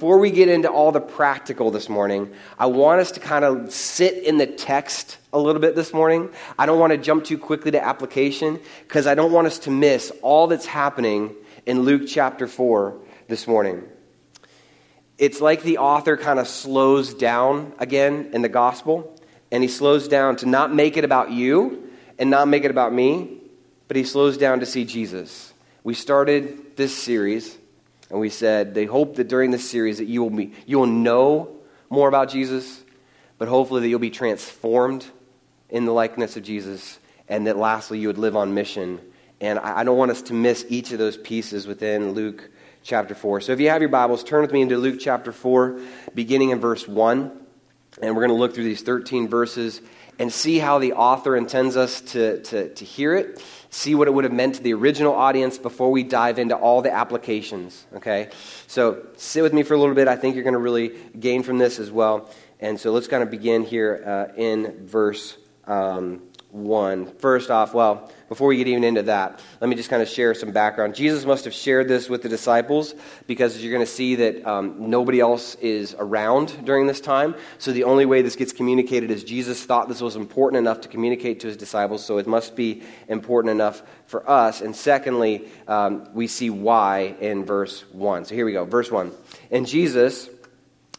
before we get into all the practical this morning, I want us to kind of sit in the text a little bit this morning. I don't want to jump too quickly to application because I don't want us to miss all that's happening in Luke chapter 4 this morning. It's like the author kind of slows down again in the gospel, and he slows down to not make it about you and not make it about me, but he slows down to see Jesus. We started this series and we said they hope that during this series that you will be you will know more about Jesus, but hopefully that you'll be transformed in the likeness of Jesus, and that lastly you would live on mission. And I, I don't want us to miss each of those pieces within Luke chapter 4. So if you have your Bibles, turn with me into Luke chapter 4, beginning in verse 1. And we're going to look through these 13 verses and see how the author intends us to, to, to hear it, see what it would have meant to the original audience before we dive into all the applications. Okay? So sit with me for a little bit. I think you're going to really gain from this as well. And so let's kind of begin here uh, in verse um, 1. First off, well, before we get even into that, let me just kind of share some background. Jesus must have shared this with the disciples because you're going to see that um, nobody else is around during this time. So the only way this gets communicated is Jesus thought this was important enough to communicate to his disciples, so it must be important enough for us. And secondly, um, we see why in verse 1. So here we go. Verse 1. And Jesus,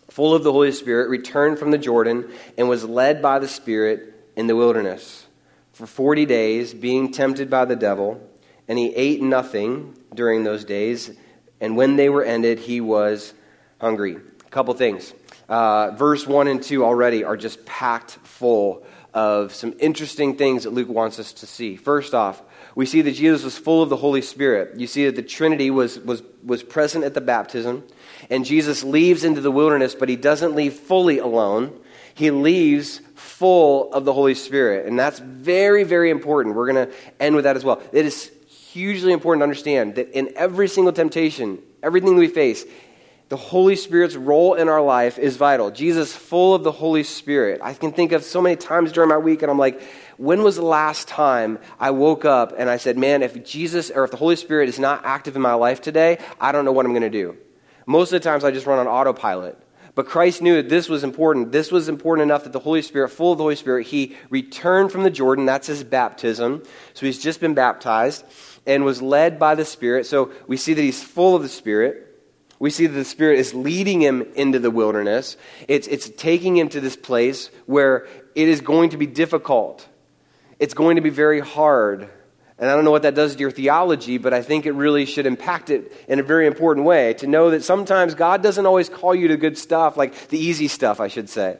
full of the Holy Spirit, returned from the Jordan and was led by the Spirit in the wilderness for 40 days, being tempted by the devil, and he ate nothing during those days. And when they were ended, he was hungry. A couple things. Uh, verse 1 and 2 already are just packed full of some interesting things that Luke wants us to see. First off, we see that Jesus was full of the Holy Spirit. You see that the Trinity was, was, was present at the baptism, and Jesus leaves into the wilderness, but he doesn't leave fully alone. He leaves full of the Holy Spirit. And that's very, very important. We're going to end with that as well. It is hugely important to understand that in every single temptation, everything we face, the Holy Spirit's role in our life is vital. Jesus, full of the Holy Spirit. I can think of so many times during my week, and I'm like, when was the last time I woke up and I said, man, if Jesus or if the Holy Spirit is not active in my life today, I don't know what I'm going to do? Most of the times I just run on autopilot. But Christ knew that this was important. This was important enough that the Holy Spirit, full of the Holy Spirit, he returned from the Jordan. That's his baptism. So he's just been baptized and was led by the Spirit. So we see that he's full of the Spirit. We see that the Spirit is leading him into the wilderness. It's, it's taking him to this place where it is going to be difficult. It's going to be very hard. And I don't know what that does to your theology, but I think it really should impact it in a very important way to know that sometimes God doesn't always call you to good stuff, like the easy stuff, I should say.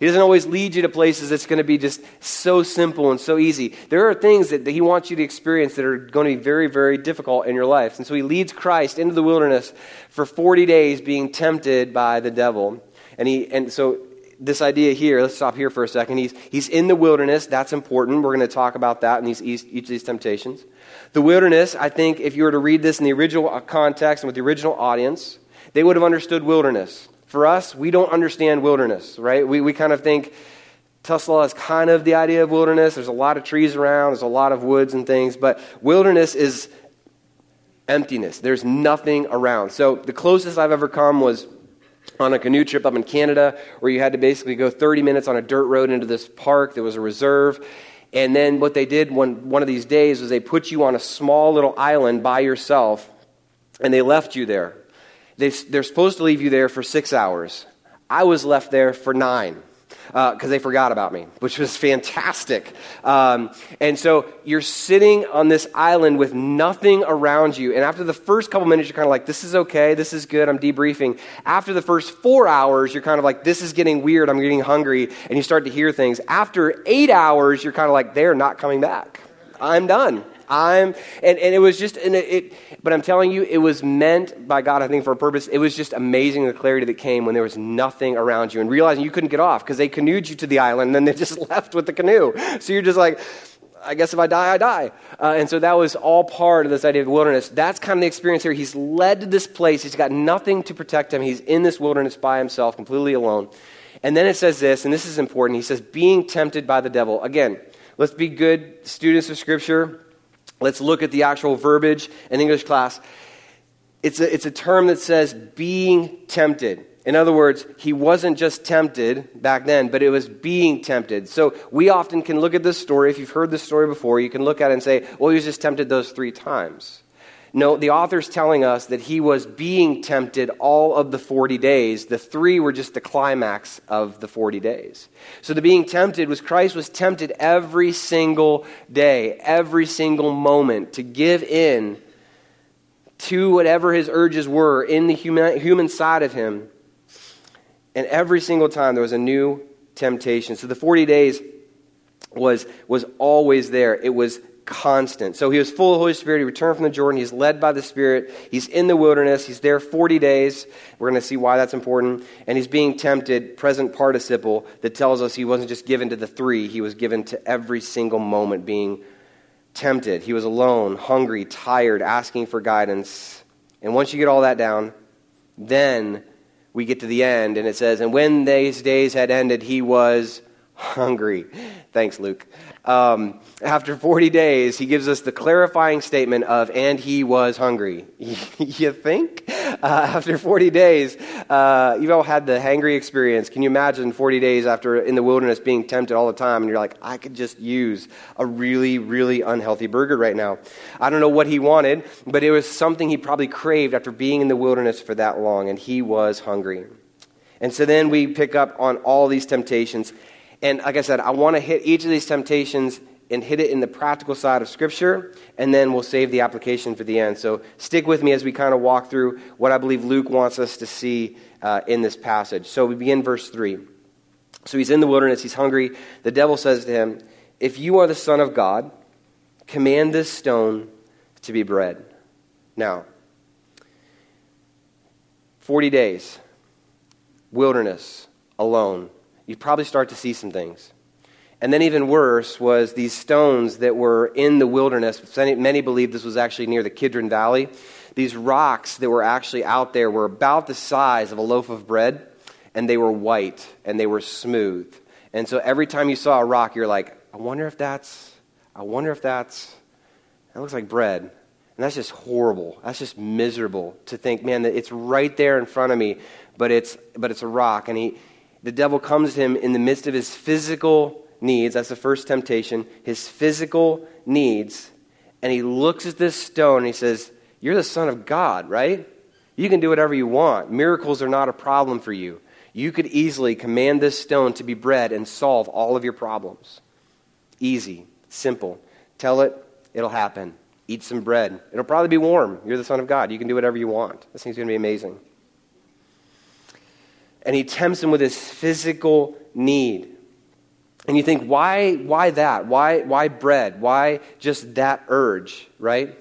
He doesn't always lead you to places that's going to be just so simple and so easy. There are things that, that He wants you to experience that are going to be very, very difficult in your life. And so He leads Christ into the wilderness for 40 days being tempted by the devil. And, he, and so this idea here, let's stop here for a second. He's, he's in the wilderness. That's important. We're going to talk about that in these, each of these temptations. The wilderness, I think, if you were to read this in the original uh, context and with the original audience, they would have understood wilderness. For us, we don't understand wilderness, right? We, we kind of think Tulsa is kind of the idea of wilderness. There's a lot of trees around, there's a lot of woods and things, but wilderness is emptiness. There's nothing around. So the closest I've ever come was on a canoe trip up in Canada where you had to basically go 30 minutes on a dirt road into this park. There was a reserve. And then what they did one, one of these days was they put you on a small little island by yourself and they left you there. They, they're supposed to leave you there for six hours. I was left there for nine because uh, they forgot about me, which was fantastic. Um, and so you're sitting on this island with nothing around you. And after the first couple minutes, you're kind of like, this is okay, this is good, I'm debriefing. After the first four hours, you're kind of like, this is getting weird, I'm getting hungry, and you start to hear things. After eight hours, you're kind of like, they're not coming back. I'm done. I'm, and, and it was just, and it, but I'm telling you, it was meant by God, I think, for a purpose. It was just amazing the clarity that came when there was nothing around you and realizing you couldn't get off because they canoed you to the island and then they just left with the canoe. So you're just like, I guess if I die, I die. Uh, and so that was all part of this idea of wilderness. That's kind of the experience here. He's led to this place. He's got nothing to protect him. He's in this wilderness by himself, completely alone. And then it says this, and this is important. He says, being tempted by the devil. Again, let's be good students of Scripture. Let's look at the actual verbiage in English class. it's a, it's a term that says being tempted. In other words, he wasn't just tempted back then, but it was being tempted. So we often can look at this story. If you've heard this story before, you can look at it and say, well, he was just tempted those three times. No, the author's telling us that he was being tempted all of the 40 days. The three were just the climax of the 40 days. So the being tempted was Christ was tempted every single day, every single moment to give in to whatever his urges were in the human, human side of him and every single time there was a new temptation. So the 40 days was, was always there. It was constant. So he was full of the Holy Spirit. He returned from the Jordan. He's led by the Spirit. He's in the wilderness. He's there 40 days. We're going to see why that's important. And he's being tempted, present participle, that tells us he wasn't just given to the three, he was given to every single moment being tempted. He was alone, hungry, tired, asking for guidance. And once you get all that down, then we get to the end and it says, And when these days had ended, he was hungry. Thanks, Luke. Um, after 40 days, he gives us the clarifying statement of, and he was hungry. you think? Uh, after 40 days, uh, you've all had the hangry experience. Can you imagine 40 days after in the wilderness being tempted all the time, and you're like, I could just use a really, really unhealthy burger right now? I don't know what he wanted, but it was something he probably craved after being in the wilderness for that long, and he was hungry. And so then we pick up on all these temptations and like I said, I want to hit each of these temptations and hit it in the practical side of Scripture, and then we'll save the application for the end. So stick with me as we kind of walk through what I believe Luke wants us to see uh, in this passage. So we begin verse 3. So he's in the wilderness, he's hungry. The devil says to him, If you are the Son of God, command this stone to be bread. Now, 40 days, wilderness, alone you probably start to see some things. And then, even worse, was these stones that were in the wilderness. Many believe this was actually near the Kidron Valley. These rocks that were actually out there were about the size of a loaf of bread, and they were white and they were smooth. And so, every time you saw a rock, you're like, I wonder if that's, I wonder if that's, that looks like bread. And that's just horrible. That's just miserable to think, man, that it's right there in front of me, but it's, but it's a rock. And he, the devil comes to him in the midst of his physical needs. That's the first temptation, his physical needs. And he looks at this stone and he says, You're the Son of God, right? You can do whatever you want. Miracles are not a problem for you. You could easily command this stone to be bread and solve all of your problems. Easy, simple. Tell it, it'll happen. Eat some bread. It'll probably be warm. You're the Son of God. You can do whatever you want. This thing's going to be amazing and he tempts him with his physical need. And you think, why, why that? Why, why bread? Why just that urge, right?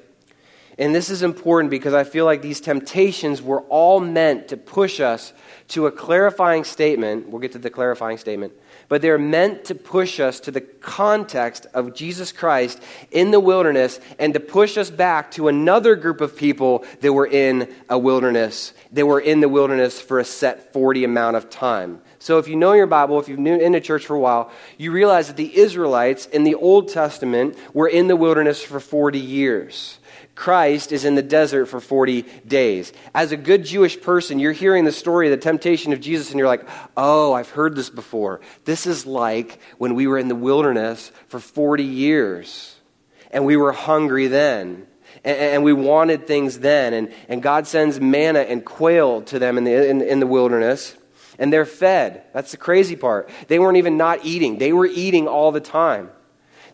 And this is important because I feel like these temptations were all meant to push us to a clarifying statement. We'll get to the clarifying statement but they're meant to push us to the context of Jesus Christ in the wilderness and to push us back to another group of people that were in a wilderness. They were in the wilderness for a set 40 amount of time. So if you know your Bible, if you've been in a church for a while, you realize that the Israelites in the Old Testament were in the wilderness for 40 years. Christ is in the desert for 40 days. As a good Jewish person, you're hearing the story of the temptation of Jesus, and you're like, oh, I've heard this before. This is like when we were in the wilderness for 40 years, and we were hungry then. And, we wanted things then. And, and God sends manna and quail to them in the, in, in the wilderness and they're fed. That's the crazy part. They weren't even not eating, they were eating all the time.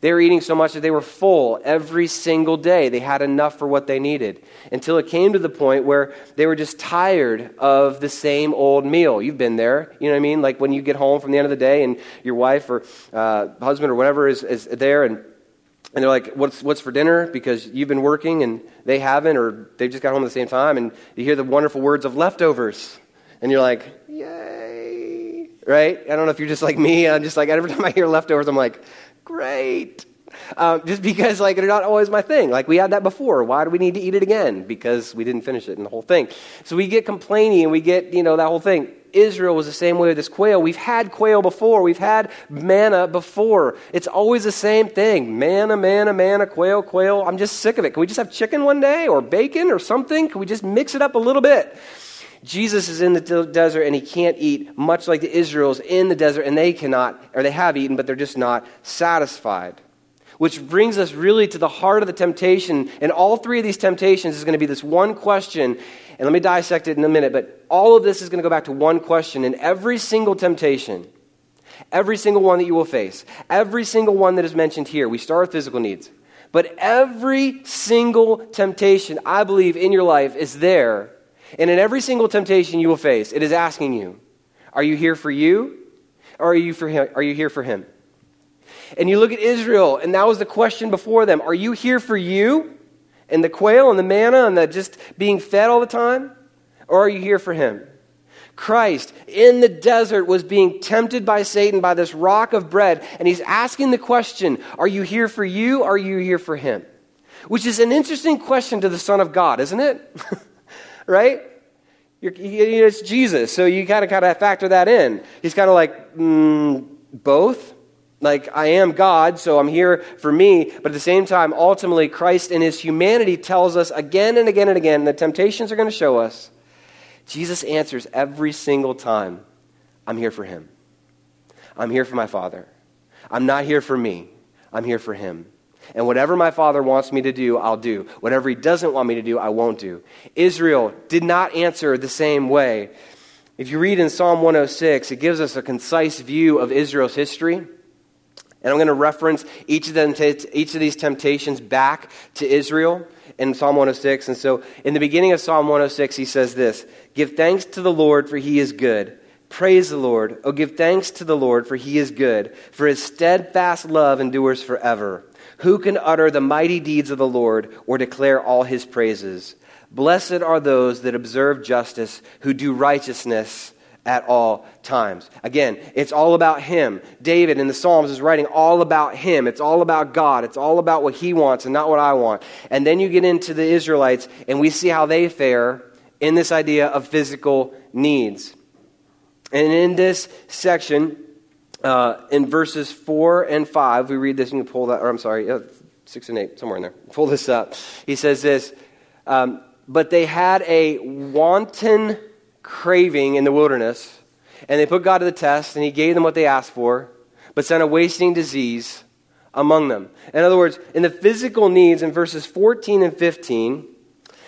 They were eating so much that they were full every single day. They had enough for what they needed until it came to the point where they were just tired of the same old meal. You've been there. You know what I mean? Like when you get home from the end of the day and your wife or uh, husband or whatever is, is there and and they're like, what's, what's for dinner? Because you've been working and they haven't, or they just got home at the same time, and you hear the wonderful words of leftovers. And you're like, yay. Right? I don't know if you're just like me. I'm just like, every time I hear leftovers, I'm like, Great. Um, just because, like, they're not always my thing. Like, we had that before. Why do we need to eat it again? Because we didn't finish it and the whole thing. So we get complaining and we get, you know, that whole thing. Israel was the same way with this quail. We've had quail before, we've had manna before. It's always the same thing manna, manna, manna, quail, quail. I'm just sick of it. Can we just have chicken one day or bacon or something? Can we just mix it up a little bit? Jesus is in the desert and he can't eat, much like the Israels in the desert, and they cannot, or they have eaten, but they're just not satisfied. Which brings us really to the heart of the temptation. And all three of these temptations is going to be this one question. And let me dissect it in a minute, but all of this is going to go back to one question. And every single temptation, every single one that you will face, every single one that is mentioned here, we start with physical needs. But every single temptation, I believe, in your life is there and in every single temptation you will face, it is asking you, are you here for you or are you, for him, are you here for him? And you look at Israel, and that was the question before them Are you here for you and the quail and the manna and the just being fed all the time? Or are you here for him? Christ in the desert was being tempted by Satan by this rock of bread, and he's asking the question Are you here for you or are you here for him? Which is an interesting question to the Son of God, isn't it? right? You're, you, it's Jesus, so you of kind of factor that in. He's kind of like mm, both. Like I am God, so I'm here for me. But at the same time, ultimately, Christ in His humanity tells us again and again and again. The temptations are going to show us. Jesus answers every single time. I'm here for Him. I'm here for my Father. I'm not here for me. I'm here for Him. And whatever my father wants me to do, I'll do. Whatever he doesn't want me to do, I won't do. Israel did not answer the same way. If you read in Psalm 106, it gives us a concise view of Israel's history. And I'm going to reference each of, them, each of these temptations back to Israel in Psalm 106. And so in the beginning of Psalm 106, he says this Give thanks to the Lord, for he is good. Praise the Lord. Oh, give thanks to the Lord, for he is good, for his steadfast love endures forever. Who can utter the mighty deeds of the Lord or declare all his praises? Blessed are those that observe justice, who do righteousness at all times. Again, it's all about him. David in the Psalms is writing all about him. It's all about God. It's all about what he wants and not what I want. And then you get into the Israelites, and we see how they fare in this idea of physical needs. And in this section, uh, in verses 4 and 5, we read this, and you pull that, or I'm sorry, uh, 6 and 8, somewhere in there. Pull this up. He says this um, But they had a wanton craving in the wilderness, and they put God to the test, and He gave them what they asked for, but sent a wasting disease among them. In other words, in the physical needs, in verses 14 and 15,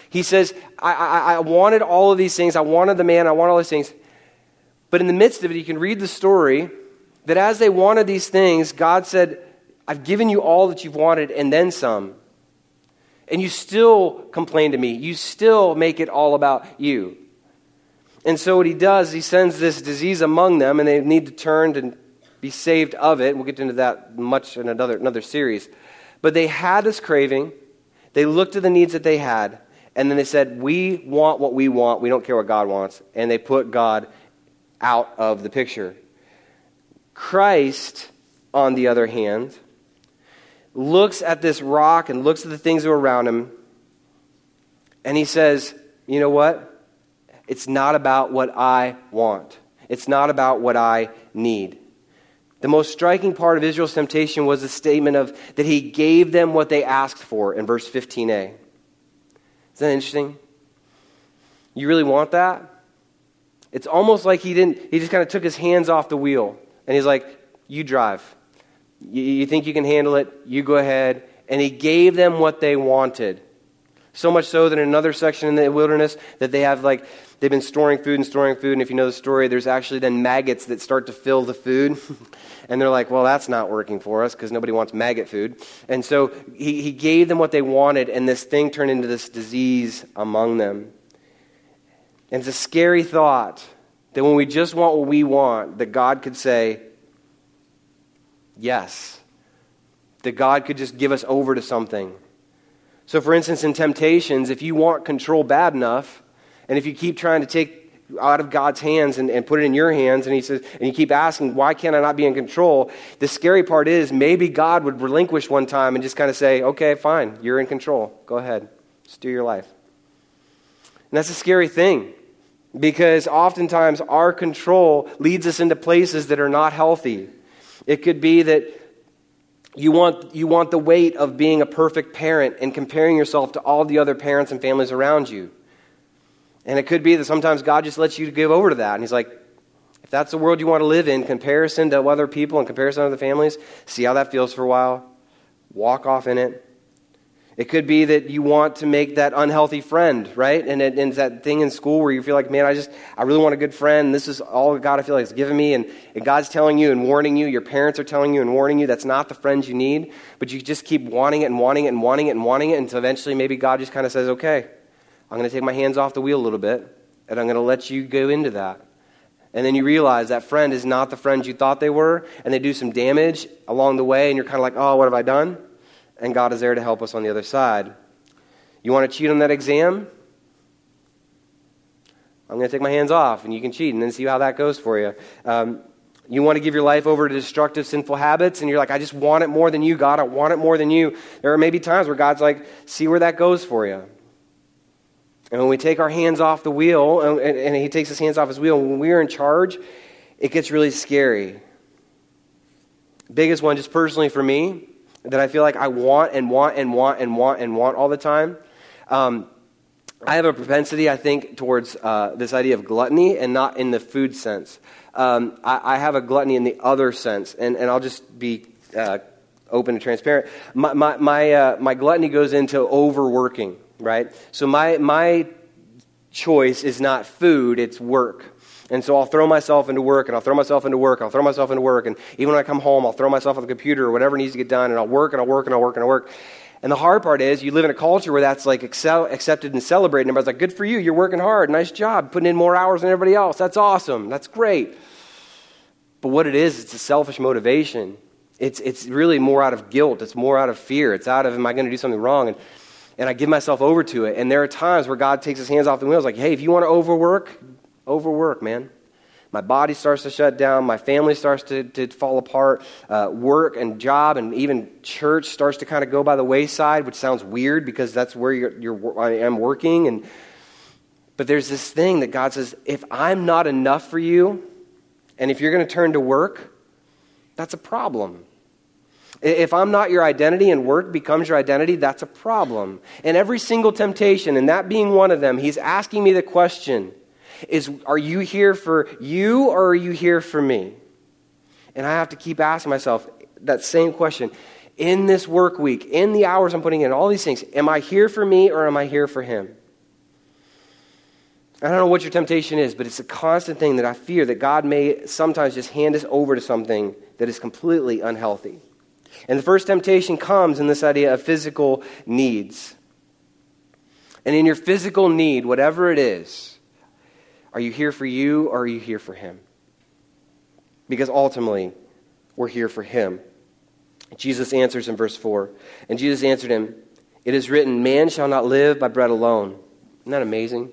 he says, I, I, I wanted all of these things. I wanted the man. I wanted all these things. But in the midst of it, you can read the story that as they wanted these things, God said, I've given you all that you've wanted and then some. And you still complain to me. You still make it all about you. And so what he does, he sends this disease among them, and they need to turn and be saved of it. We'll get into that much in another, another series. But they had this craving. They looked at the needs that they had, and then they said, We want what we want. We don't care what God wants. And they put God out of the picture. Christ, on the other hand, looks at this rock and looks at the things around him, and he says, You know what? It's not about what I want, it's not about what I need. The most striking part of Israel's temptation was the statement of that he gave them what they asked for in verse 15a. Isn't that interesting? You really want that? It's almost like he didn't he just kind of took his hands off the wheel. And he's like, You drive. You, you think you can handle it? You go ahead. And he gave them what they wanted. So much so that in another section in the wilderness that they have like they've been storing food and storing food, and if you know the story, there's actually then maggots that start to fill the food. and they're like, well, that's not working for us because nobody wants maggot food. And so he, he gave them what they wanted, and this thing turned into this disease among them. And it's a scary thought that when we just want what we want, that God could say, yes. That God could just give us over to something. So, for instance, in temptations, if you want control bad enough, and if you keep trying to take out of God's hands and, and put it in your hands, and He says, and you keep asking, why can't I not be in control? The scary part is maybe God would relinquish one time and just kind of say, okay, fine, you're in control. Go ahead, steer your life. And that's a scary thing because oftentimes our control leads us into places that are not healthy. It could be that you want, you want the weight of being a perfect parent and comparing yourself to all the other parents and families around you. And it could be that sometimes God just lets you give over to that. And He's like, if that's the world you want to live in, comparison to other people and comparison to other families, see how that feels for a while. Walk off in it. It could be that you want to make that unhealthy friend, right? And, it, and it's that thing in school where you feel like, man, I just, I really want a good friend. This is all God I feel like is giving me. And, and God's telling you and warning you. Your parents are telling you and warning you. That's not the friends you need. But you just keep wanting it and wanting it and wanting it and wanting it until eventually maybe God just kind of says, okay, I'm going to take my hands off the wheel a little bit and I'm going to let you go into that. And then you realize that friend is not the friend you thought they were, and they do some damage along the way, and you're kind of like, oh, what have I done? And God is there to help us on the other side. You want to cheat on that exam? I'm going to take my hands off, and you can cheat, and then see how that goes for you. Um, you want to give your life over to destructive, sinful habits, and you're like, I just want it more than you, God. I want it more than you. There are maybe times where God's like, see where that goes for you. And when we take our hands off the wheel, and, and He takes His hands off His wheel, when we're in charge, it gets really scary. Biggest one, just personally for me, that I feel like I want and want and want and want and want all the time. Um, I have a propensity, I think, towards uh, this idea of gluttony and not in the food sense. Um, I, I, have a gluttony in the other sense, and, and I'll just be uh, open and transparent. My, my, my, uh, my gluttony goes into overworking, right? So my, my choice is not food, it's work. And so I'll throw myself into work and I'll throw myself into work. I'll throw myself into work. And even when I come home, I'll throw myself on the computer or whatever needs to get done. And I'll work and I'll work and I'll work and I'll work. And the hard part is you live in a culture where that's like excel, accepted and celebrated. And everybody's like, good for you. You're working hard. Nice job. Putting in more hours than everybody else. That's awesome. That's great. But what it is, it's a selfish motivation. It's, it's really more out of guilt. It's more out of fear. It's out of, am I going to do something wrong? And, and I give myself over to it. And there are times where God takes his hands off the wheels, like, hey, if you want to overwork, overwork, man. My body starts to shut down. My family starts to, to fall apart. Uh, work and job and even church starts to kind of go by the wayside, which sounds weird because that's where you're, you're, I am working. And, but there's this thing that God says if I'm not enough for you, and if you're going to turn to work, that's a problem. If I'm not your identity and work becomes your identity, that's a problem. And every single temptation, and that being one of them, he's asking me the question is are you here for you or are you here for me? And I have to keep asking myself that same question. In this work week, in the hours I'm putting in, all these things, am I here for me or am I here for him? I don't know what your temptation is, but it's a constant thing that I fear that God may sometimes just hand us over to something that is completely unhealthy. And the first temptation comes in this idea of physical needs. And in your physical need, whatever it is, are you here for you or are you here for Him? Because ultimately, we're here for Him. Jesus answers in verse 4. And Jesus answered him, It is written, Man shall not live by bread alone. Isn't that amazing?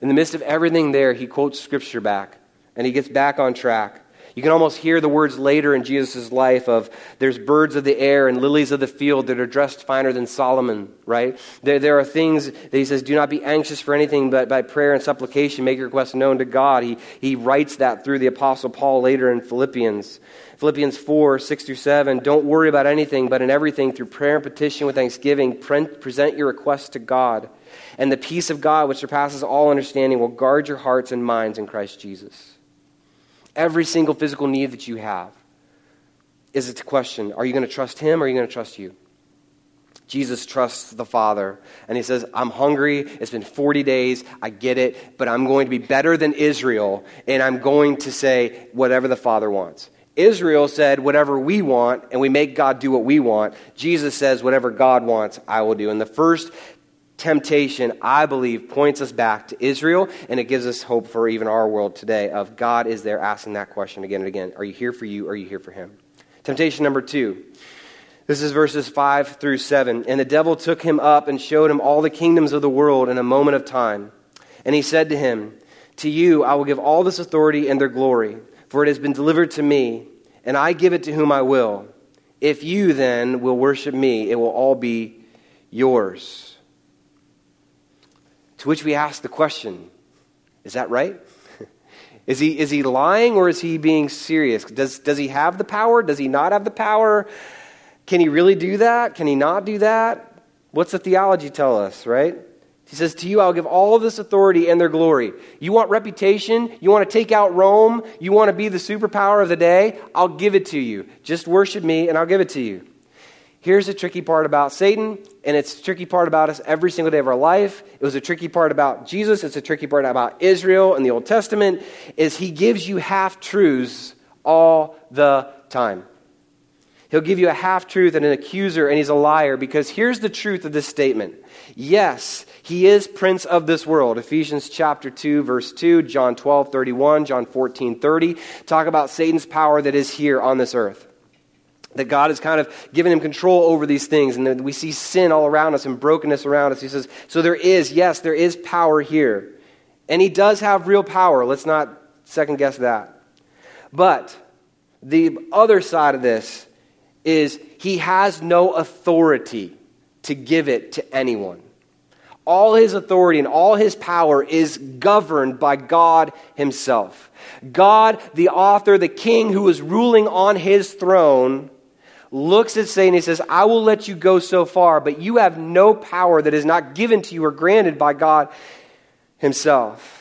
In the midst of everything there, he quotes Scripture back and he gets back on track. You can almost hear the words later in Jesus' life of there's birds of the air and lilies of the field that are dressed finer than Solomon, right? There, there are things that he says, do not be anxious for anything, but by prayer and supplication make your requests known to God. He, he writes that through the Apostle Paul later in Philippians. Philippians 4, 6 through 7. Don't worry about anything, but in everything, through prayer and petition with thanksgiving, present your requests to God. And the peace of God, which surpasses all understanding, will guard your hearts and minds in Christ Jesus every single physical need that you have is it a question are you going to trust him or are you going to trust you? Jesus trusts the father and he says i'm hungry it's been 40 days i get it but i'm going to be better than israel and i'm going to say whatever the father wants. Israel said whatever we want and we make god do what we want. Jesus says whatever god wants i will do. And the first temptation, I believe, points us back to Israel, and it gives us hope for even our world today of God is there asking that question again and again. Are you here for you? Or are you here for him? Temptation number two. This is verses 5 through 7. And the devil took him up and showed him all the kingdoms of the world in a moment of time. And he said to him, To you I will give all this authority and their glory, for it has been delivered to me, and I give it to whom I will. If you then will worship me, it will all be yours. To which we ask the question Is that right? Is he, is he lying or is he being serious? Does, does he have the power? Does he not have the power? Can he really do that? Can he not do that? What's the theology tell us, right? He says, To you I'll give all of this authority and their glory. You want reputation? You want to take out Rome? You want to be the superpower of the day? I'll give it to you. Just worship me and I'll give it to you. Here's the tricky part about Satan, and it's the tricky part about us every single day of our life. It was a tricky part about Jesus. It's a tricky part about Israel and the Old Testament, is he gives you half truths all the time. He'll give you a half truth and an accuser, and he's a liar because here's the truth of this statement. Yes, he is prince of this world. Ephesians chapter 2, verse 2, John 12, 31, John 14, 30 talk about Satan's power that is here on this earth that God has kind of given him control over these things, and we see sin all around us and brokenness around us. He says, So there is, yes, there is power here. And he does have real power. Let's not second guess that. But the other side of this is he has no authority to give it to anyone. All his authority and all his power is governed by God himself. God, the author, the king who is ruling on his throne, looks at Satan he says, I will let you go so far, but you have no power that is not given to you or granted by God Himself.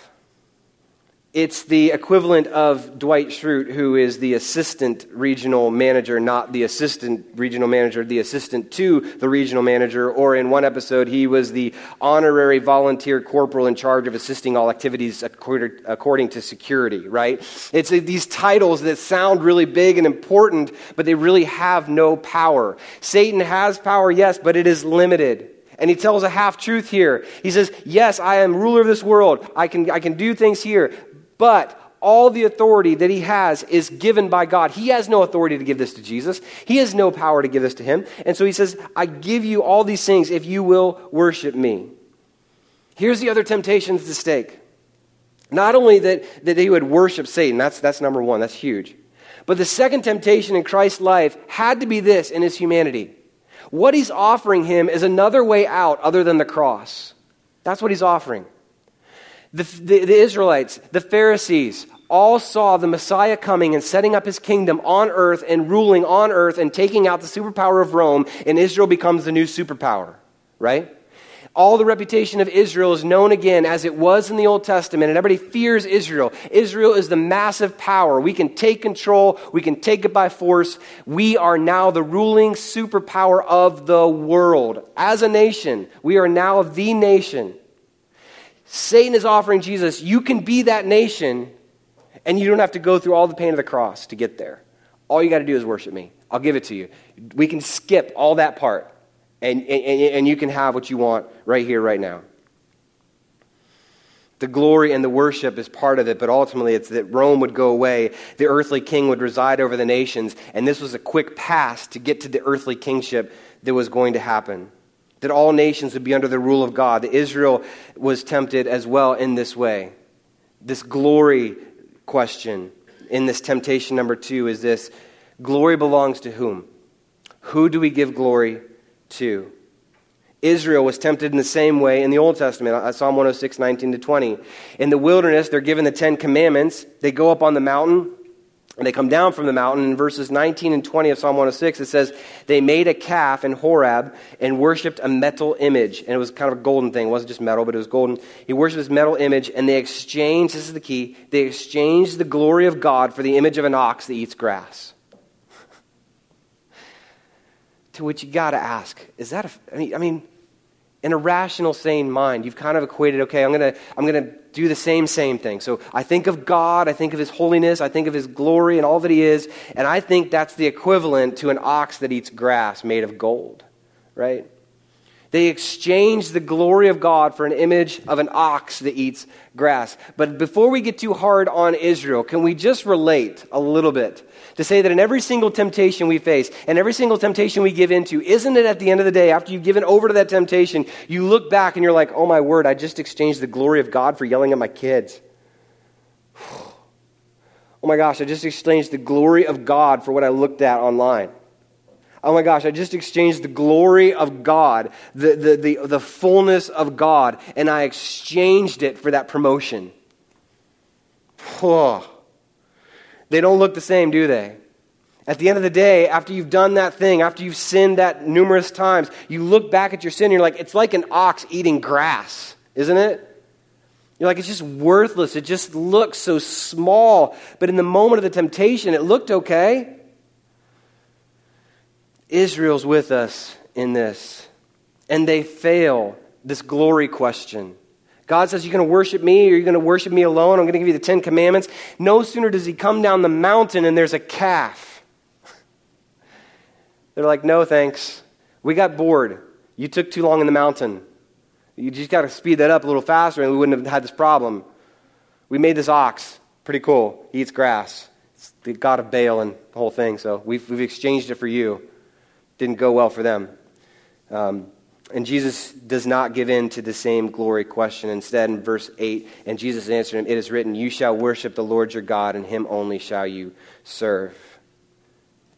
It's the equivalent of Dwight Schrute, who is the assistant regional manager, not the assistant regional manager, the assistant to the regional manager. Or in one episode, he was the honorary volunteer corporal in charge of assisting all activities according to security, right? It's uh, these titles that sound really big and important, but they really have no power. Satan has power, yes, but it is limited. And he tells a half truth here. He says, Yes, I am ruler of this world. I can, I can do things here. But all the authority that he has is given by God. He has no authority to give this to Jesus. He has no power to give this to him. And so he says, I give you all these things if you will worship me. Here's the other temptations to stake. Not only that, that he would worship Satan, that's, that's number one, that's huge. But the second temptation in Christ's life had to be this in his humanity. What he's offering him is another way out other than the cross. That's what he's offering. The, the, the, Israelites, the Pharisees, all saw the Messiah coming and setting up his kingdom on earth and ruling on earth and taking out the superpower of Rome, and Israel becomes the new superpower, right? All the reputation of Israel is known again as it was in the Old Testament, and everybody fears Israel. Israel is the massive power. We can take control, we can take it by force. We are now the ruling superpower of the world. As a nation, we are now the nation. Satan is offering Jesus, you can be that nation, and you don't have to go through all the pain of the cross to get there. All you got to do is worship me. I'll give it to you. We can skip all that part, and, and, and you can have what you want right here, right now. The glory and the worship is part of it, but ultimately it's that Rome would go away, the earthly king would reside over the nations, and this was a quick pass to get to the earthly kingship that was going to happen that all nations would be under the rule of God. That Israel was tempted as well in this way. This glory question in this temptation number two is this glory belongs to whom? Who do we give glory to? Israel was tempted in the same way in the Old Testament, uh, Psalm 106, 19 to 20. In the wilderness, they're given the Ten Commandments. They go up on the mountain. And they come down from the mountain. In verses 19 and 20 of Psalm 106, it says, They made a calf in Horeb and worshipped a metal image. And it was kind of a golden thing. It wasn't just metal, but it was golden. He worshipped this metal image, and they exchanged, this is the key, they exchanged the glory of God for the image of an ox that eats grass. to which you got to ask, is that a, I mean, I mean, in a rational, sane mind, you've kind of equated, okay, I'm going to I'm to do the same, same thing. So I think of God, I think of His holiness, I think of His glory and all that He is, and I think that's the equivalent to an ox that eats grass made of gold, right? They exchanged the glory of God for an image of an ox that eats grass. But before we get too hard on Israel, can we just relate a little bit to say that in every single temptation we face and every single temptation we give into, isn't it at the end of the day, after you've given over to that temptation, you look back and you're like, oh my word, I just exchanged the glory of God for yelling at my kids. oh my gosh, I just exchanged the glory of God for what I looked at online. Oh my gosh, I just exchanged the glory of God, the, the, the, the fullness of God, and I exchanged it for that promotion. whoa. They don't look the same, do they? At the end of the day, after you've done that thing, after you've sinned that numerous times, you look back at your sin and you're like, it's like an ox eating grass, isn't it? You're like, it's just worthless. It just looks so small. But in the moment of the temptation, it looked okay. Israel's with us in this. And they fail this glory question. God says, You're going to worship me, or you're going to worship me alone. I'm going to give you the Ten Commandments. No sooner does he come down the mountain and there's a calf. They're like, No, thanks. We got bored. You took too long in the mountain. You just got to speed that up a little faster, and we wouldn't have had this problem. We made this ox. Pretty cool. He eats grass. It's the god of Baal and the whole thing, so we've, we've exchanged it for you. Didn't go well for them. Um, and Jesus does not give in to the same glory question. Instead, in verse 8, and Jesus answered him, It is written, You shall worship the Lord your God, and him only shall you serve.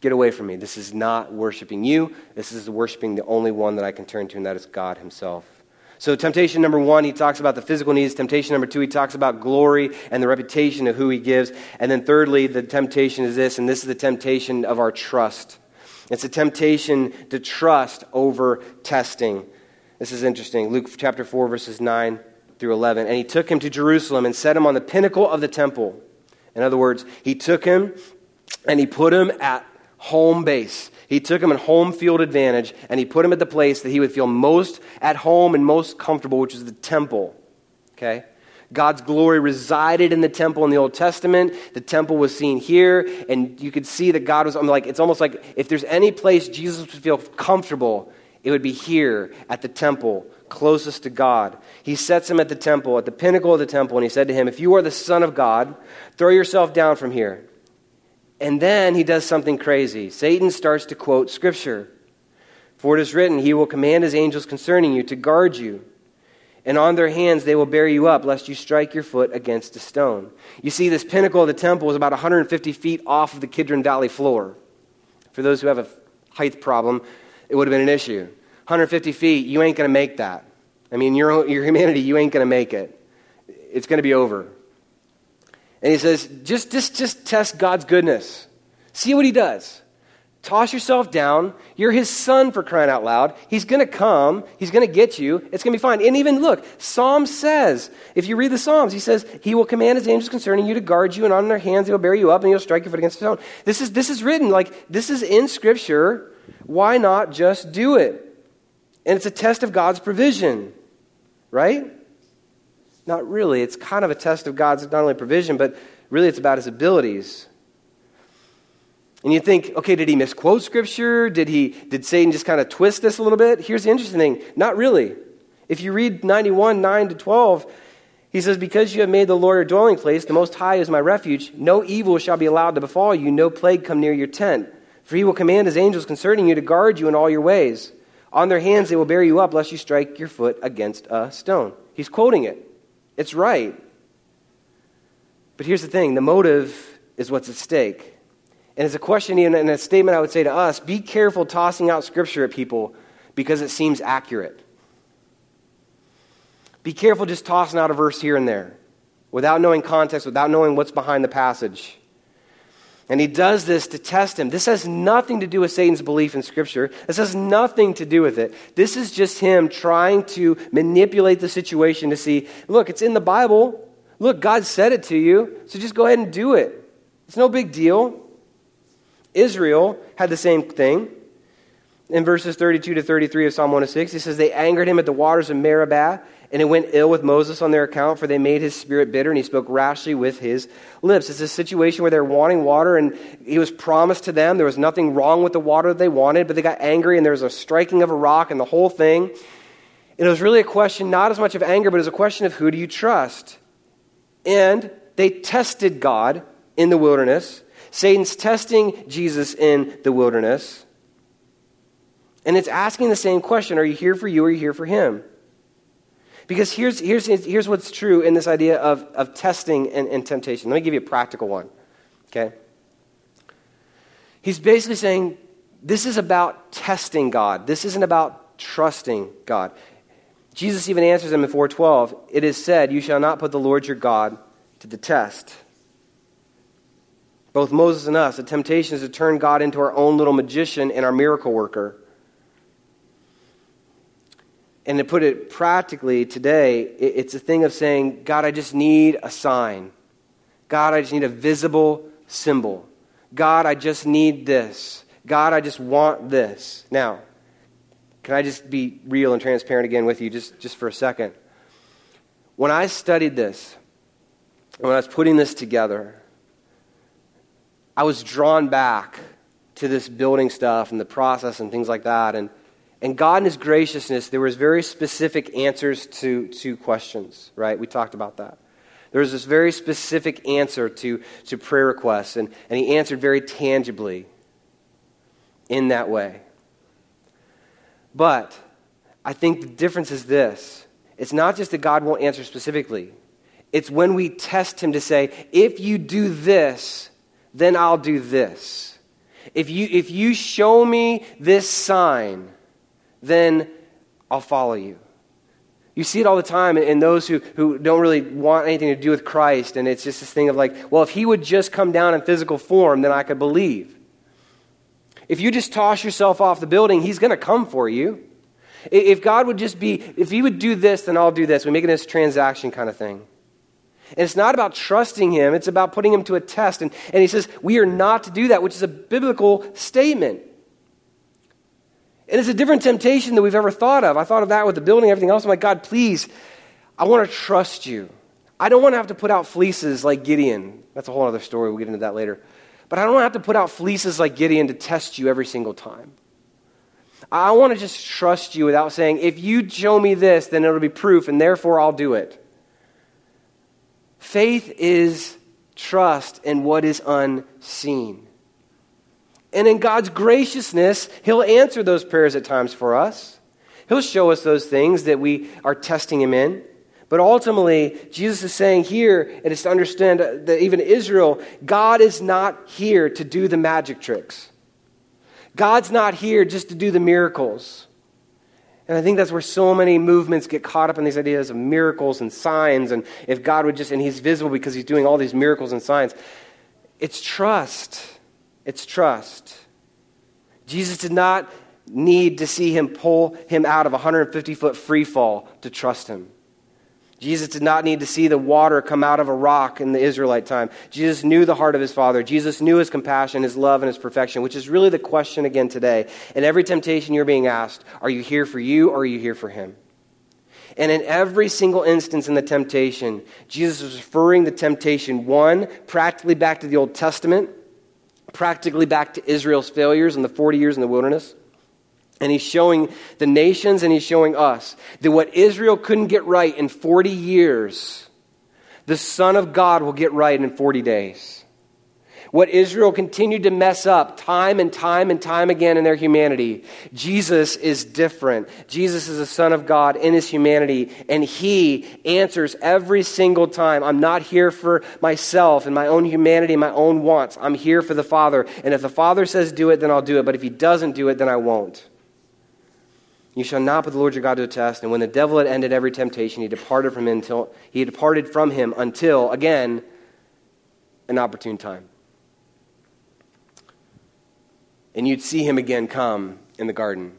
Get away from me. This is not worshiping you. This is worshiping the only one that I can turn to, and that is God himself. So, temptation number one, he talks about the physical needs. Temptation number two, he talks about glory and the reputation of who he gives. And then, thirdly, the temptation is this, and this is the temptation of our trust. It's a temptation to trust over testing. This is interesting. Luke chapter 4, verses 9 through 11. And he took him to Jerusalem and set him on the pinnacle of the temple. In other words, he took him and he put him at home base. He took him in home field advantage and he put him at the place that he would feel most at home and most comfortable, which is the temple. Okay? God's glory resided in the temple in the Old Testament. The temple was seen here, and you could see that God was I'm like, it's almost like if there's any place Jesus would feel comfortable, it would be here at the temple, closest to God. He sets him at the temple, at the pinnacle of the temple, and he said to him, If you are the Son of God, throw yourself down from here. And then he does something crazy. Satan starts to quote Scripture. For it is written, He will command His angels concerning you to guard you and on their hands they will bear you up, lest you strike your foot against a stone. You see, this pinnacle of the temple was about 150 feet off of the Kidron Valley floor. For those who have a height problem, it would have been an issue. 150 feet, you ain't going to make that. I mean, your, your humanity, you ain't going to make it. It's going to be over. And he says, just, just, just test God's goodness. See what he does. Toss yourself down. You're his son for crying out loud. He's going to come. He's going to get you. It's going to be fine. And even look, Psalm says, if you read the Psalms, he says, He will command His angels concerning you to guard you, and on their hands they will bear you up, and you'll strike your foot against the stone. This is, this is written. Like, this is in Scripture. Why not just do it? And it's a test of God's provision, right? Not really. It's kind of a test of God's not only provision, but really it's about His abilities. And you think, okay, did he misquote scripture? Did he did Satan just kind of twist this a little bit? Here's the interesting thing. Not really. If you read 91, 9 to 12, he says, Because you have made the Lord your dwelling place, the most high is my refuge, no evil shall be allowed to befall you, no plague come near your tent. For he will command his angels concerning you to guard you in all your ways. On their hands they will bear you up, lest you strike your foot against a stone. He's quoting it. It's right. But here's the thing the motive is what's at stake. And it's a question and a statement I would say to us be careful tossing out scripture at people because it seems accurate. Be careful just tossing out a verse here and there without knowing context, without knowing what's behind the passage. And he does this to test him. This has nothing to do with Satan's belief in Scripture. This has nothing to do with it. This is just him trying to manipulate the situation to see look, it's in the Bible. Look, God said it to you, so just go ahead and do it. It's no big deal. Israel had the same thing. In verses 32 to 33 of Psalm 106, he says, They angered him at the waters of Meribah, and it went ill with Moses on their account, for they made his spirit bitter, and he spoke rashly with his lips. It's a situation where they're wanting water, and he was promised to them. There was nothing wrong with the water that they wanted, but they got angry, and there was a striking of a rock, and the whole thing. And it was really a question not as much of anger, but it was a question of who do you trust? And they tested God in the wilderness Satan's testing Jesus in the wilderness. And it's asking the same question Are you here for you or are you here for him? Because here's, here's, here's what's true in this idea of, of testing and, and temptation. Let me give you a practical one. Okay? He's basically saying this is about testing God. This isn't about trusting God. Jesus even answers him in 412 It is said, You shall not put the Lord your God to the test. Both Moses and us. The temptation is to turn God into our own little magician and our miracle worker. And to put it practically today, it's a thing of saying, God, I just need a sign. God, I just need a visible symbol. God, I just need this. God, I just want this. Now, can I just be real and transparent again with you just, just for a second? When I studied this, when I was putting this together, I was drawn back to this building stuff and the process and things like that. And and God, in His graciousness, there was very specific answers to, to questions, right? We talked about that. There was this very specific answer to, to prayer requests, and, and He answered very tangibly in that way. But I think the difference is this it's not just that God won't answer specifically, it's when we test Him to say, if you do this, then I'll do this. If you, if you show me this sign, then I'll follow you. You see it all the time in those who, who don't really want anything to do with Christ, and it's just this thing of like, well, if he would just come down in physical form, then I could believe. If you just toss yourself off the building, he's going to come for you. If God would just be, if he would do this, then I'll do this. We make it this transaction kind of thing. And it's not about trusting him, it's about putting him to a test. And, and he says, we are not to do that, which is a biblical statement. And it's a different temptation than we've ever thought of. I thought of that with the building and everything else. I'm like, God, please, I want to trust you. I don't want to have to put out fleeces like Gideon. That's a whole other story. We'll get into that later. But I don't want to have to put out fleeces like Gideon to test you every single time. I want to just trust you without saying, if you show me this, then it'll be proof, and therefore I'll do it. Faith is trust in what is unseen. And in God's graciousness, He'll answer those prayers at times for us. He'll show us those things that we are testing Him in. But ultimately, Jesus is saying here, and it's to understand that even Israel, God is not here to do the magic tricks. God's not here just to do the miracles. And I think that's where so many movements get caught up in these ideas of miracles and signs. And if God would just, and He's visible because He's doing all these miracles and signs. It's trust. It's trust. Jesus did not need to see him pull him out of a 150 foot free fall to trust him. Jesus did not need to see the water come out of a rock in the Israelite time. Jesus knew the heart of his Father. Jesus knew his compassion, his love, and his perfection, which is really the question again today. In every temptation you're being asked, are you here for you or are you here for him? And in every single instance in the temptation, Jesus was referring the temptation, one, practically back to the Old Testament practically back to Israel's failures in the 40 years in the wilderness. And he's showing the nations and he's showing us that what Israel couldn't get right in 40 years, the Son of God will get right in 40 days. What Israel continued to mess up time and time and time again in their humanity, Jesus is different. Jesus is the Son of God in his humanity, and he answers every single time. I'm not here for myself and my own humanity and my own wants. I'm here for the Father. And if the Father says do it, then I'll do it. But if he doesn't do it, then I won't. You shall not put the Lord your God to a test. And when the devil had ended every temptation, he departed from him until he departed from him until again an opportune time and you'd see him again come in the garden.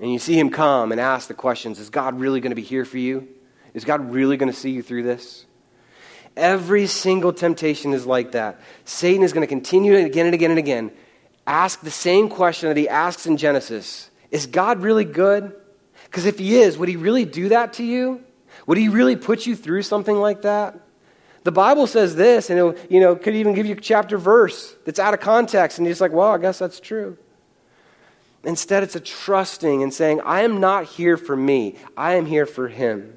And you see him come and ask the questions Is God really going to be here for you? Is God really going to see you through this? Every single temptation is like that. Satan is going to continue again and again and again. Ask the same question that he asks in Genesis Is God really good? Because if he is, would he really do that to you? Would he really put you through something like that? The Bible says this, and it you know, could even give you chapter verse that's out of context, and you're just like, well, I guess that's true. Instead, it's a trusting and saying, I am not here for me, I am here for Him.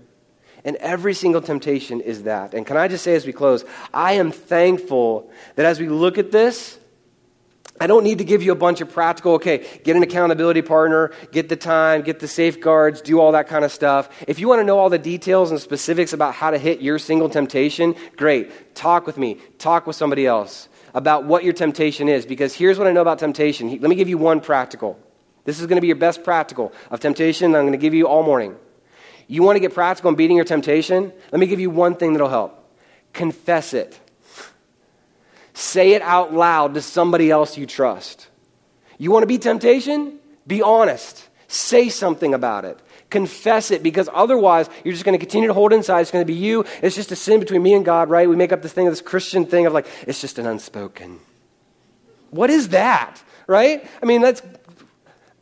And every single temptation is that. And can I just say as we close, I am thankful that as we look at this, I don't need to give you a bunch of practical, okay, get an accountability partner, get the time, get the safeguards, do all that kind of stuff. If you want to know all the details and specifics about how to hit your single temptation, great. Talk with me, talk with somebody else about what your temptation is, because here's what I know about temptation. Let me give you one practical. This is going to be your best practical of temptation I'm going to give you all morning. You want to get practical in beating your temptation? Let me give you one thing that'll help confess it. Say it out loud to somebody else you trust. You want to be temptation? Be honest. Say something about it. Confess it because otherwise you're just going to continue to hold inside. It's going to be you. It's just a sin between me and God, right? We make up this thing, of this Christian thing of like, it's just an unspoken. What is that, right? I mean, that's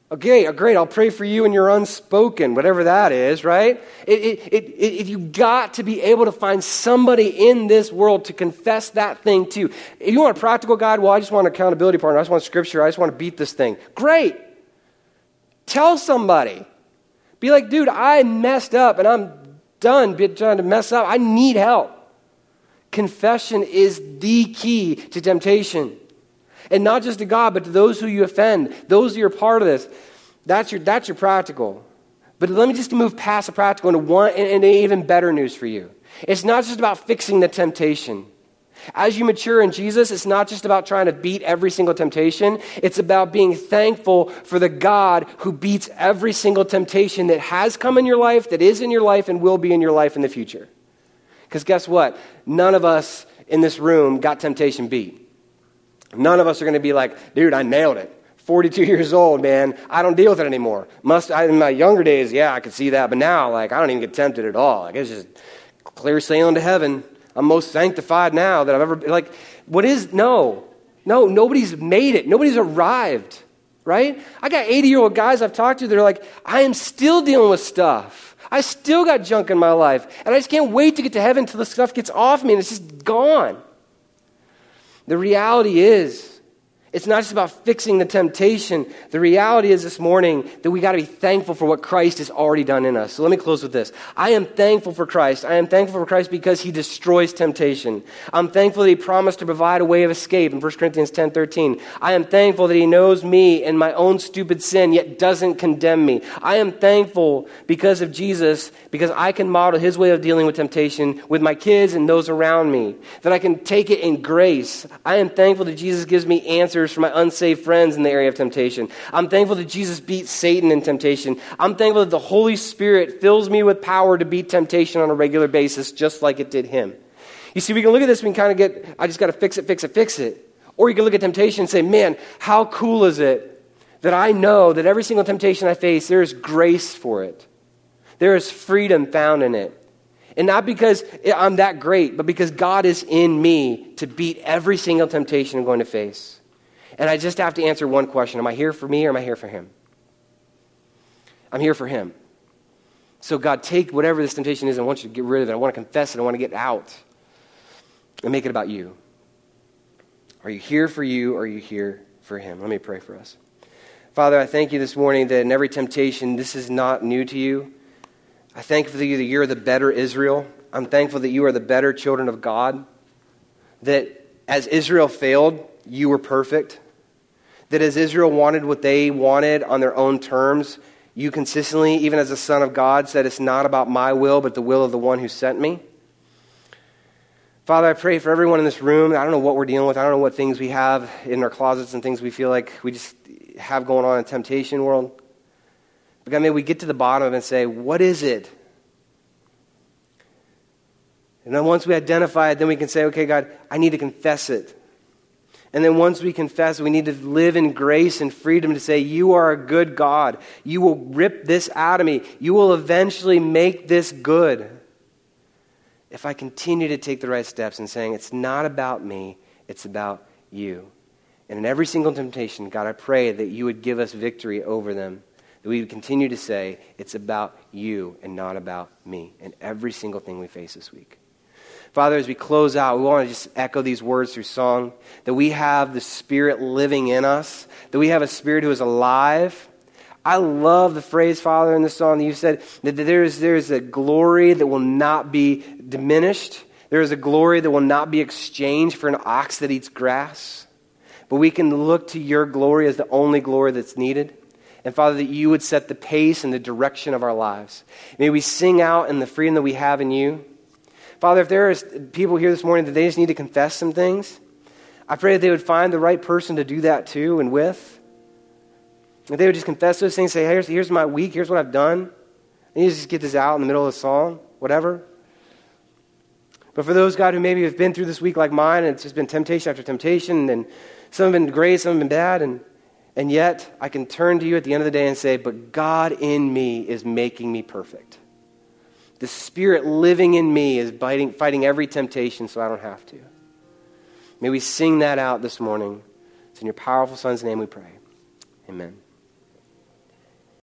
Okay, uh, great. I'll pray for you and your unspoken, whatever that is, right? It, it, it, it, you got to be able to find somebody in this world to confess that thing to. If you want a practical guide, well, I just want an accountability partner. I just want scripture. I just want to beat this thing. Great. Tell somebody. Be like, dude, I messed up and I'm done trying to mess up. I need help. Confession is the key to temptation. And not just to God, but to those who you offend, those who are part of this. That's your, that's your practical. But let me just move past the practical into one and, and even better news for you. It's not just about fixing the temptation. As you mature in Jesus, it's not just about trying to beat every single temptation. It's about being thankful for the God who beats every single temptation that has come in your life, that is in your life, and will be in your life in the future. Because guess what? None of us in this room got temptation beat. None of us are going to be like, dude, I nailed it. 42 years old, man. I don't deal with it anymore. Must I, in my younger days, yeah, I could see that, but now, like, I don't even get tempted at all. Like, it's just clear sailing to heaven. I'm most sanctified now that I've ever been. Like, what is no, no? Nobody's made it. Nobody's arrived. Right? I got 80 year old guys I've talked to. They're like, I am still dealing with stuff. I still got junk in my life, and I just can't wait to get to heaven until the stuff gets off me and it's just gone. The reality is, it's not just about fixing the temptation. The reality is this morning that we got to be thankful for what Christ has already done in us. So let me close with this. I am thankful for Christ. I am thankful for Christ because he destroys temptation. I'm thankful that he promised to provide a way of escape in 1 Corinthians 10 13. I am thankful that he knows me and my own stupid sin, yet doesn't condemn me. I am thankful because of Jesus, because I can model his way of dealing with temptation with my kids and those around me, that I can take it in grace. I am thankful that Jesus gives me answers for my unsaved friends in the area of temptation. I'm thankful that Jesus beat Satan in temptation. I'm thankful that the Holy Spirit fills me with power to beat temptation on a regular basis, just like it did him. You see, we can look at this, we can kind of get, I just got to fix it, fix it, fix it. Or you can look at temptation and say, man, how cool is it that I know that every single temptation I face, there is grace for it. There is freedom found in it. And not because I'm that great, but because God is in me to beat every single temptation I'm going to face. And I just have to answer one question Am I here for me or am I here for him? I'm here for him. So, God, take whatever this temptation is. I want you to get rid of it. I want to confess it. I want to get out and make it about you. Are you here for you or are you here for him? Let me pray for us. Father, I thank you this morning that in every temptation, this is not new to you. I thank you that you're the better Israel. I'm thankful that you are the better children of God. That as Israel failed, you were perfect. That as Israel wanted what they wanted on their own terms, you consistently, even as a son of God, said, It's not about my will, but the will of the one who sent me. Father, I pray for everyone in this room. I don't know what we're dealing with. I don't know what things we have in our closets and things we feel like we just have going on in the temptation world. But God, may we get to the bottom of it and say, What is it? And then once we identify it, then we can say, Okay, God, I need to confess it. And then once we confess, we need to live in grace and freedom to say, You are a good God. You will rip this out of me. You will eventually make this good. If I continue to take the right steps and saying, It's not about me, it's about you. And in every single temptation, God, I pray that you would give us victory over them. That we would continue to say, It's about you and not about me in every single thing we face this week. Father, as we close out, we want to just echo these words through song that we have the Spirit living in us, that we have a Spirit who is alive. I love the phrase, Father, in the song that you said that there is, there is a glory that will not be diminished. There is a glory that will not be exchanged for an ox that eats grass. But we can look to your glory as the only glory that's needed. And Father, that you would set the pace and the direction of our lives. May we sing out in the freedom that we have in you. Father, if there are people here this morning that they just need to confess some things, I pray that they would find the right person to do that to and with. That they would just confess those things, say, hey, here's, here's my week, here's what I've done. And you just get this out in the middle of the song, whatever. But for those, God, who maybe have been through this week like mine, and it's just been temptation after temptation, and some have been great, some have been bad, and, and yet I can turn to you at the end of the day and say, But God in me is making me perfect. The Spirit living in me is biting, fighting every temptation so I don't have to. May we sing that out this morning. It's in your powerful Son's name we pray. Amen.